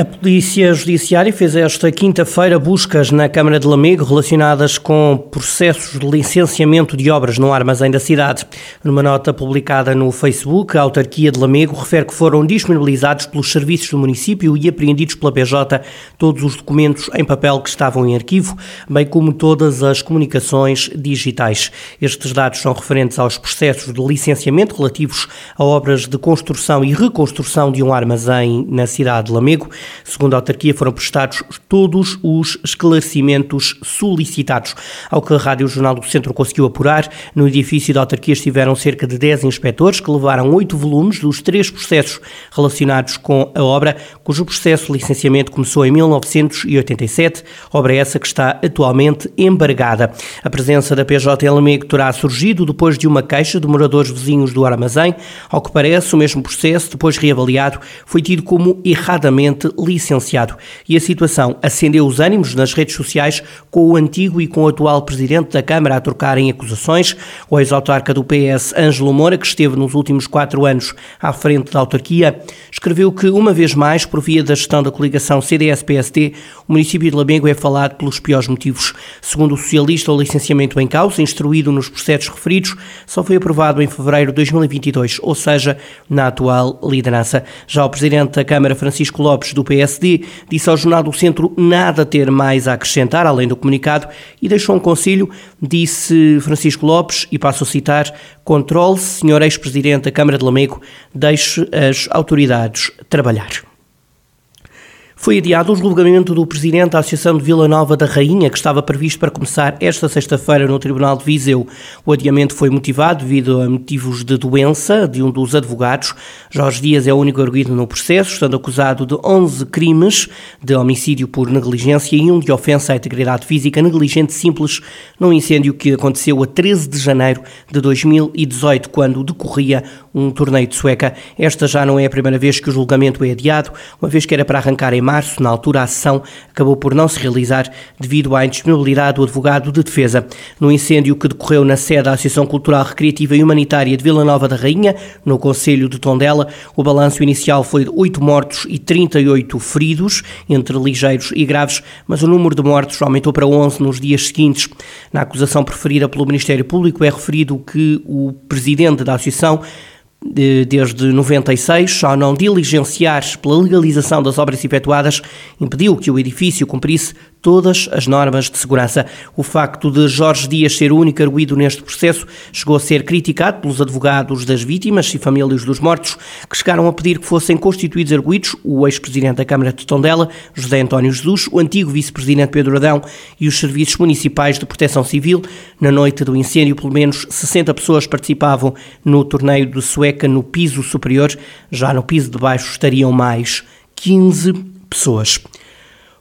A Polícia Judiciária fez esta quinta-feira buscas na Câmara de Lamego relacionadas com processos de licenciamento de obras no armazém da cidade. Numa nota publicada no Facebook, a autarquia de Lamego refere que foram disponibilizados pelos serviços do município e apreendidos pela PJ todos os documentos em papel que estavam em arquivo, bem como todas as comunicações digitais. Estes dados são referentes aos processos de licenciamento relativos a obras de construção e reconstrução de um armazém na cidade de Lamego. Segundo a autarquia, foram prestados todos os esclarecimentos solicitados. Ao que a Rádio Jornal do Centro conseguiu apurar, no edifício da autarquia estiveram cerca de 10 inspectores que levaram oito volumes dos três processos relacionados com a obra, cujo processo de licenciamento começou em 1987, obra essa que está atualmente embargada. A presença da PJ em Lamego terá surgido depois de uma queixa de moradores vizinhos do armazém. Ao que parece, o mesmo processo, depois reavaliado, foi tido como erradamente licenciado. E a situação acendeu os ânimos nas redes sociais com o antigo e com o atual presidente da Câmara a trocarem acusações. O ex-autarca do PS, Ângelo Moura, que esteve nos últimos quatro anos à frente da autarquia, escreveu que, uma vez mais, por via da gestão da coligação CDS-PSD, o município de Lamego é falado pelos piores motivos. Segundo o socialista, o licenciamento em causa, instruído nos processos referidos, só foi aprovado em fevereiro de 2022, ou seja, na atual liderança. Já o presidente da Câmara, Francisco Lopes, do PSD, disse ao Jornal do Centro nada ter mais a acrescentar, além do comunicado, e deixou um conselho, disse Francisco Lopes, e passo a citar, controle-se, senhor ex-presidente da Câmara de Lamego, deixe as autoridades trabalhar. Foi adiado o julgamento do presidente da Associação de Vila Nova da Rainha, que estava previsto para começar esta sexta-feira no Tribunal de Viseu. O adiamento foi motivado devido a motivos de doença de um dos advogados. Jorge Dias é o único arguido no processo, estando acusado de 11 crimes de homicídio por negligência e um de ofensa à integridade física negligente simples num incêndio que aconteceu a 13 de janeiro de 2018, quando decorria um torneio de sueca. Esta já não é a primeira vez que o julgamento é adiado, uma vez que era para arrancar em março, na altura a ação acabou por não se realizar devido à indisponibilidade do advogado de defesa. No incêndio que decorreu na sede da Associação Cultural, Recreativa e Humanitária de Vila Nova da Rainha, no Conselho de Tondela, o balanço inicial foi de 8 mortos e 38 feridos, entre ligeiros e graves, mas o número de mortos aumentou para 11 nos dias seguintes. Na acusação preferida pelo Ministério Público é referido que o presidente da Associação desde 96, só não diligenciar pela legalização das obras efetuadas, impediu que o edifício cumprisse todas as normas de segurança. O facto de Jorge Dias ser o único arguído neste processo chegou a ser criticado pelos advogados das vítimas e famílias dos mortos, que chegaram a pedir que fossem constituídos arguídos o ex-presidente da Câmara de Tondela, José António Jesus, o antigo vice-presidente Pedro Adão e os serviços municipais de proteção civil. Na noite do incêndio, pelo menos 60 pessoas participavam no torneio de sueca no piso superior, já no piso de baixo estariam mais 15 pessoas.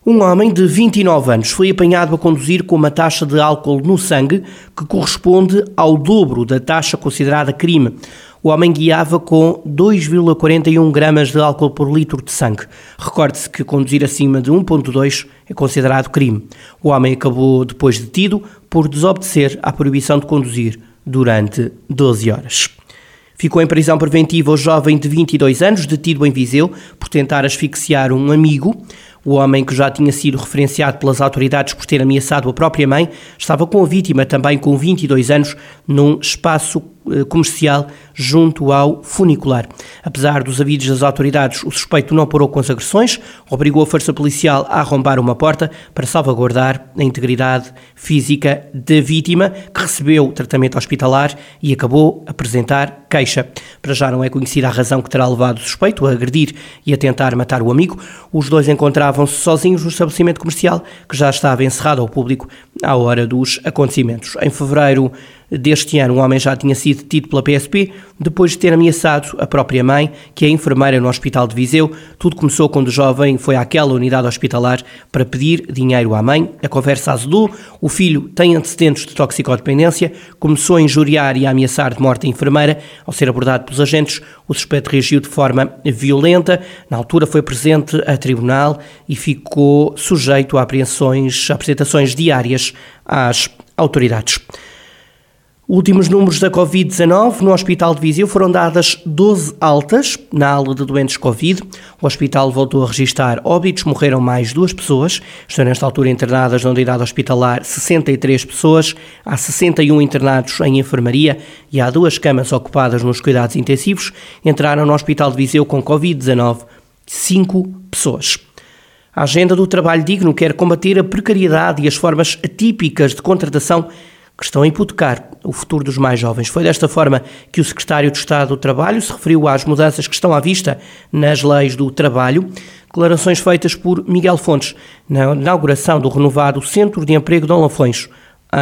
Um homem de 29 anos foi apanhado a conduzir com uma taxa de álcool no sangue que corresponde ao dobro da taxa considerada crime. O homem guiava com 2,41 gramas de álcool por litro de sangue. Recorde-se que conduzir acima de 1,2 é considerado crime. O homem acabou depois detido por desobedecer à proibição de conduzir durante 12 horas. Ficou em prisão preventiva o jovem de 22 anos, detido em Viseu, por tentar asfixiar um amigo. O homem, que já tinha sido referenciado pelas autoridades por ter ameaçado a própria mãe, estava com a vítima, também com 22 anos, num espaço comercial junto ao funicular. Apesar dos avisos das autoridades, o suspeito não parou com as agressões, obrigou a força policial a arrombar uma porta para salvaguardar a integridade física da vítima, que recebeu tratamento hospitalar e acabou a apresentar queixa. Para já não é conhecida a razão que terá levado o suspeito a agredir e a tentar matar o amigo. Os dois encontravam-se sozinhos no estabelecimento comercial, que já estava encerrado ao público à hora dos acontecimentos. Em fevereiro deste ano, um homem já tinha sido detido pela PSP depois de ter ameaçado a própria mãe, que é enfermeira no Hospital de Viseu. Tudo começou quando o jovem foi àquela unidade hospitalar para pedir dinheiro à mãe. A conversa azedou, o filho tem antecedentes de toxicodependência, começou a injuriar e a ameaçar de morte a enfermeira. Ao ser abordado pelos agentes, o suspeito reagiu de forma violenta. Na altura foi presente a tribunal e ficou sujeito a apreensões, a apresentações diárias às autoridades. Últimos números da Covid-19. No Hospital de Viseu foram dadas 12 altas na ala de doentes Covid. O hospital voltou a registrar óbitos, morreram mais duas pessoas. Estão nesta altura internadas na unidade hospitalar 63 pessoas. Há 61 internados em enfermaria e há duas camas ocupadas nos cuidados intensivos. Entraram no Hospital de Viseu com Covid-19 cinco pessoas. A agenda do trabalho digno quer combater a precariedade e as formas atípicas de contratação que estão a hipotecar o futuro dos mais jovens. Foi desta forma que o secretário de Estado do Trabalho se referiu às mudanças que estão à vista nas leis do trabalho. Declarações feitas por Miguel Fontes na inauguração do renovado Centro de Emprego de Lafões,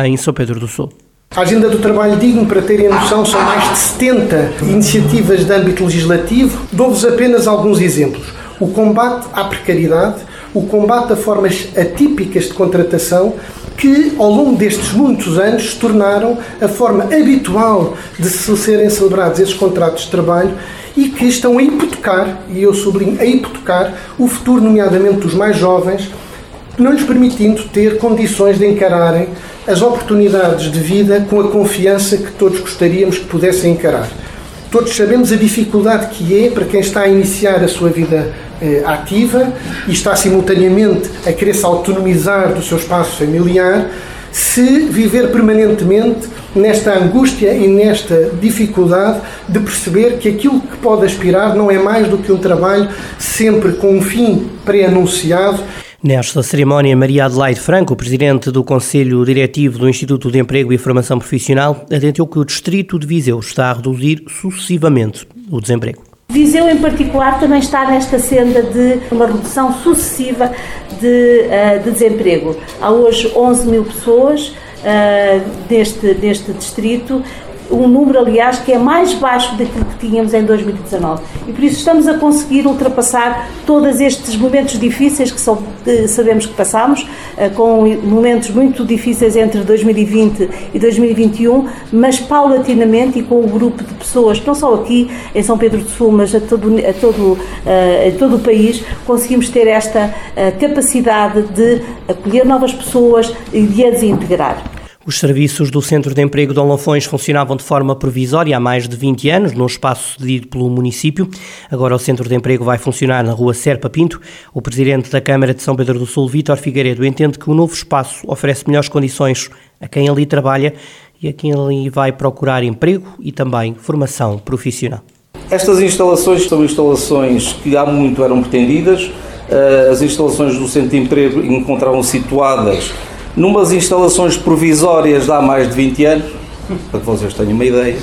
em São Pedro do Sul. A agenda do trabalho digno, para terem noção, são mais de 70 iniciativas de âmbito legislativo. Dou-vos apenas alguns exemplos. O combate à precariedade, o combate a formas atípicas de contratação, que ao longo destes muitos anos se tornaram a forma habitual de se serem celebrados esses contratos de trabalho e que estão a hipotecar, e eu sublinho, a hipotecar o futuro, nomeadamente dos mais jovens, não lhes permitindo ter condições de encararem as oportunidades de vida com a confiança que todos gostaríamos que pudessem encarar. Todos sabemos a dificuldade que é para quem está a iniciar a sua vida eh, ativa e está simultaneamente a querer se autonomizar do seu espaço familiar, se viver permanentemente nesta angústia e nesta dificuldade de perceber que aquilo que pode aspirar não é mais do que um trabalho sempre com um fim pré-anunciado Nesta cerimónia, Maria Adelaide Franco, presidente do Conselho Diretivo do Instituto de Emprego e Formação Profissional, atentou que o distrito de Viseu está a reduzir sucessivamente o desemprego. Viseu, em particular, também está nesta senda de uma redução sucessiva de, uh, de desemprego. Há hoje 11 mil pessoas deste, deste distrito um número, aliás, que é mais baixo daquilo que tínhamos em 2019. E por isso estamos a conseguir ultrapassar todos estes momentos difíceis que, são, sabemos que passamos, eh, com momentos muito difíceis entre 2020 e 2021, mas paulatinamente e com um grupo de pessoas, não só aqui em São Pedro do Sul, mas a todo, a todo, eh, a todo o país, conseguimos ter esta eh, capacidade de acolher novas pessoas e de as integrar. Os serviços do Centro de Emprego de Olafões funcionavam de forma provisória há mais de 20 anos, no espaço cedido pelo município. Agora o Centro de Emprego vai funcionar na rua Serpa Pinto. O presidente da Câmara de São Pedro do Sul, Vítor Figueiredo, entende que o novo espaço oferece melhores condições a quem ali trabalha e a quem ali vai procurar emprego e também formação profissional. Estas instalações são instalações que há muito eram pretendidas. Eh, as instalações do Centro de Emprego encontravam situadas numas instalações provisórias de há mais de 20 anos, para que vocês tenham uma ideia,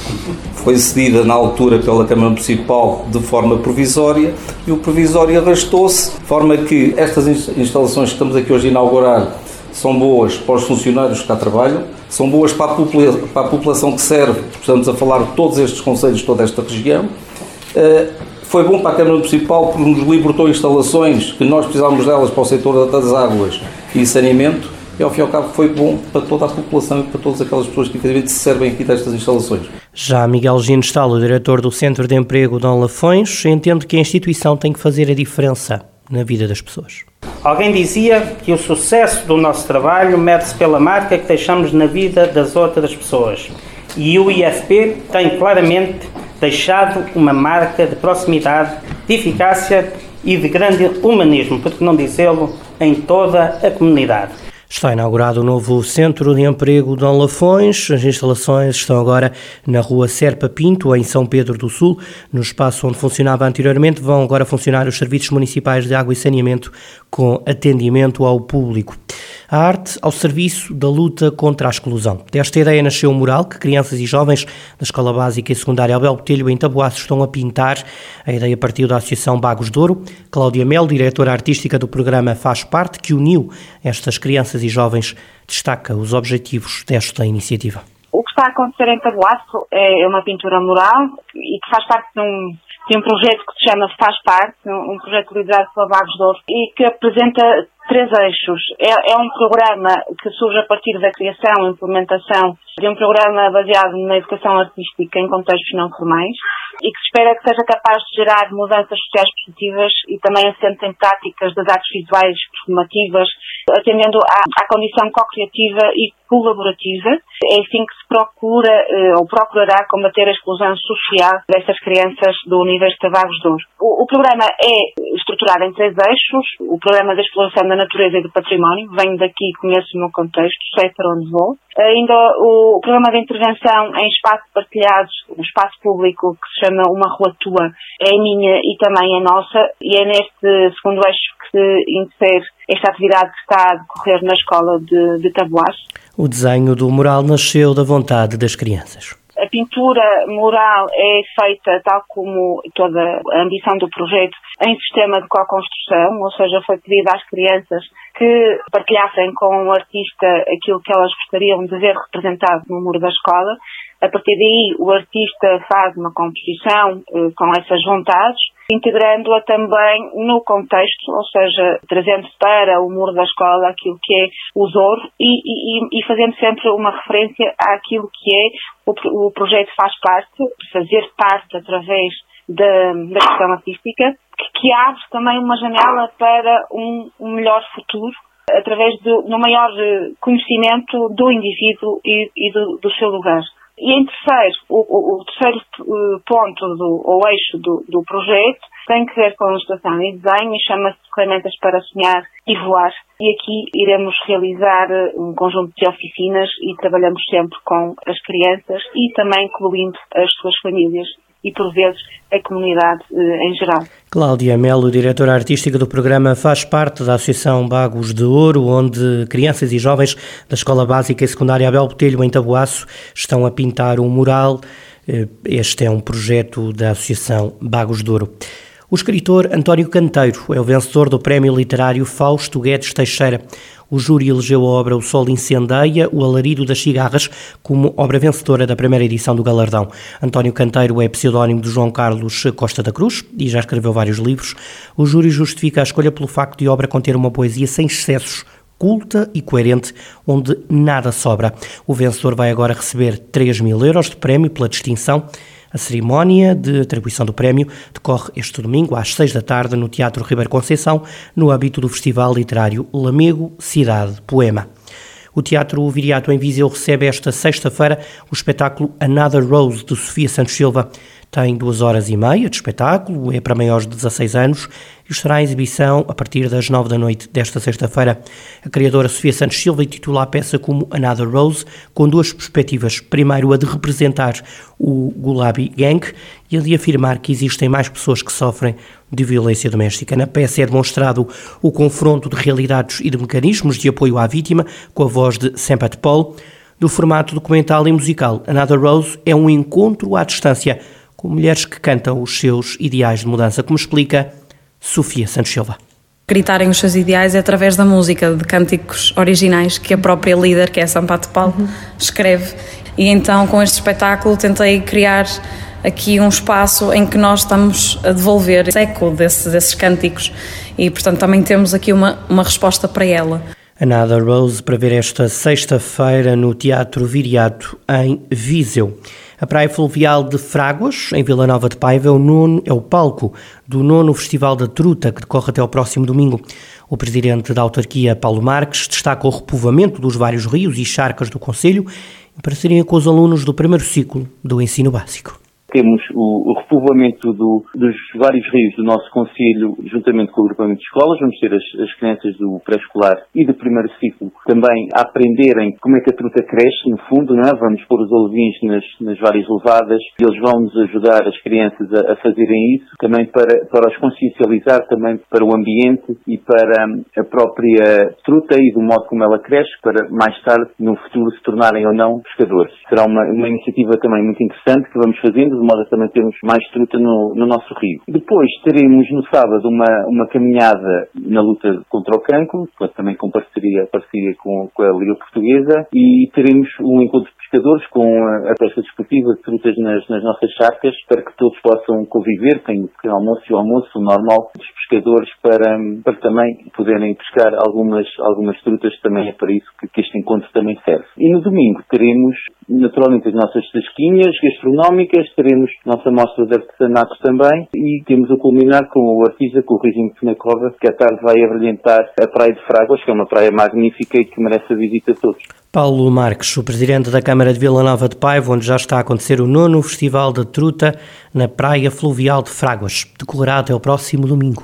foi cedida na altura pela Câmara Municipal de forma provisória e o provisório arrastou-se, de forma que estas instalações que estamos aqui hoje a inaugurar são boas para os funcionários que cá trabalham, são boas para a, para a população que serve, estamos a falar de todos estes conselhos, toda esta região. Uh, foi bom para a Câmara Municipal porque nos libertou instalações que nós precisávamos delas para o setor das águas e saneamento e ao fim e ao cabo foi bom para toda a população e para todas aquelas pessoas que efetivamente se servem aqui destas instalações. Já Miguel Gino Stalo, diretor do Centro de Emprego Dom Lafões, entende que a instituição tem que fazer a diferença na vida das pessoas. Alguém dizia que o sucesso do nosso trabalho mede-se pela marca que deixamos na vida das outras pessoas. E o IFP tem claramente deixado uma marca de proximidade, de eficácia e de grande humanismo, por que não dizê-lo, em toda a comunidade. Está inaugurado o novo Centro de Emprego de Lafões. As instalações estão agora na rua Serpa Pinto, em São Pedro do Sul. No espaço onde funcionava anteriormente, vão agora funcionar os serviços municipais de água e saneamento com atendimento ao público a arte ao serviço da luta contra a exclusão. Desta ideia nasceu um mural que crianças e jovens da Escola Básica e Secundária Abel Botelho em Taboaço estão a pintar. A ideia partiu da Associação Bagos de Ouro. Cláudia Mel, diretora artística do programa Faz Parte, que uniu estas crianças e jovens, destaca os objetivos desta iniciativa. O que está a acontecer em Taboaço é uma pintura mural e que faz parte de um de um projeto que se chama Faz Parte, um, projeto liderado pela Bagos de Ouro, e que apresenta três eixos. É, é, um programa que surge a partir da criação e implementação de um programa baseado na educação artística em contextos não formais e que se espera que seja capaz de gerar mudanças sociais positivas e também assente em práticas das artes visuais performativas atendendo à, à condição co-criativa e colaborativa. É assim que se procura eh, ou procurará combater a exclusão social destas crianças do Universidade de Ouro. O, o, programa é estruturado em três eixos. O programa da exploração da natureza e do património. Venho daqui, conheço o meu contexto, sei para onde vou. Ainda o, programa de intervenção em espaços partilhados, um espaço público que se chama Uma Rua Tua, é minha e também é nossa. E é neste segundo eixo que se insere esta atividade que está a decorrer na escola de, de Taboás. O desenho do mural nasceu da vontade das crianças. A pintura mural é feita, tal como toda a ambição do projeto, em sistema de co-construção, ou seja, foi pedido às crianças que partilhassem com o artista aquilo que elas gostariam de ver representado no muro da escola. A partir daí, o artista faz uma composição eh, com essas vontades integrando-a também no contexto, ou seja, trazendo para o muro da escola aquilo que é o Zoro e, e, e fazendo sempre uma referência àquilo que é o, o projeto faz parte, fazer parte através da, da questão artística, que, que, abre também uma janela para um, um melhor futuro através do, do maior eh, conhecimento do indivíduo e, e do, do seu lugar. E em terceiro, o, o, terceiro eh, ponto do, ou eixo do, do projeto tem que ver com a ilustração e desenho e chama-se Ferramentas para Sonhar e Voar. E aqui iremos realizar eh, um conjunto de oficinas e trabalhamos sempre com as crianças e também incluindo as suas famílias e, por vezes, a comunidade eh, em geral. Cláudia Melo, diretora artística do programa, faz parte da Associação Bagos de Ouro, onde crianças e jovens da Escola Básica e Secundária Abel Botelho, em Taboaço, estão a pintar um mural. Eh, este é um projeto da Associação Bagos de Ouro. O escritor António Canteiro é o vencedor do Prémio Literário Fausto Guedes Teixeira. O júri elegeu a obra O Sol Incendeia, O Alarido das Cigarras, como obra vencedora da primeira edição do galardão. António Canteiro é pseudónimo de João Carlos Costa da Cruz e já escreveu vários livros. O júri justifica a escolha pelo facto de a obra conter uma poesia sem excessos, culta e coerente, onde nada sobra. O vencedor vai agora receber 3 mil euros de prémio pela distinção a cerimónia de atribuição do prémio decorre este domingo às seis da tarde no Teatro Ribeiro Conceição, no âmbito do Festival Literário Lamego Cidade Poema. O Teatro Viriato em Viseu recebe esta sexta-feira o espetáculo Another Rose de Sofia Santos Silva. Tem duas horas e meia de espetáculo, é para maiores de 16 anos e estará em exibição a partir das 9 da noite desta sexta-feira. A criadora Sofia Santos Silva intitula a peça como Another Rose, com duas perspectivas. Primeiro, a de representar o Gulabi Gang e a de afirmar que existem mais pessoas que sofrem de violência doméstica. Na peça é demonstrado o confronto de realidades e de mecanismos de apoio à vítima, com a voz de Sempat Paul. Do formato documental e musical, Another Rose é um encontro à distância com mulheres que cantam os seus ideais de mudança, como explica Sofia Santos Silva. Gritarem os seus ideais é através da música, de cânticos originais que a própria líder, que é Sampato Paulo, uhum. escreve. E então, com este espetáculo, tentei criar aqui um espaço em que nós estamos a devolver eco desses, desses cânticos e, portanto, também temos aqui uma, uma resposta para ela. Another Rose para ver esta sexta-feira no Teatro Viriato, em Viseu. A Praia Fluvial de Fráguas, em Vila Nova de Paiva, é o, nono, é o palco do nono Festival da Truta, que decorre até ao próximo domingo. O presidente da autarquia, Paulo Marques, destaca o repovoamento dos vários rios e charcas do Conselho, em parceria com os alunos do primeiro ciclo do ensino básico temos o, o repovoamento do, dos vários rios do nosso Conselho, juntamente com o agrupamento de escolas. Vamos ter as, as crianças do pré-escolar e do primeiro ciclo também a aprenderem como é que a truta cresce, no fundo, não é? Vamos pôr os olivins nas, nas várias levadas e eles vão nos ajudar, as crianças, a, a, fazerem isso, também para, para os consciencializar, também para o ambiente e para hum, a própria truta e do modo como ela cresce, para mais tarde, no futuro, se tornarem ou não pescadores. Será uma, uma iniciativa também muito interessante que vamos fazendo modo a também termos mais truta no, no nosso rio. Depois teremos no sábado uma, uma caminhada na luta contra o cancro, também com parceria, parceria com, com a Liga Portuguesa, e teremos um encontro pescadores com a, a pesca desportiva de frutas nas, nas, nossas charcas para que todos possam conviver, tem o pequeno almoço e o almoço normal dos pescadores para, para também poderem pescar algumas, algumas frutas, também é para isso que, que este encontro também serve. E no domingo teremos naturalmente as nossas tasquinhas gastronómicas, teremos nossa mostra de artesanato também e temos o culminar com o artista, com o Rizinho Penacova, que à tarde vai abrilhantar a Praia de Fráguas, que é uma praia magnífica e que merece a visita a todos. Paulo Marques, o presidente da Câmara de Vila Nova de Paiva, onde já está a acontecer o nono Festival da Truta na Praia Fluvial de Fráguas, decorrerá até o próximo domingo.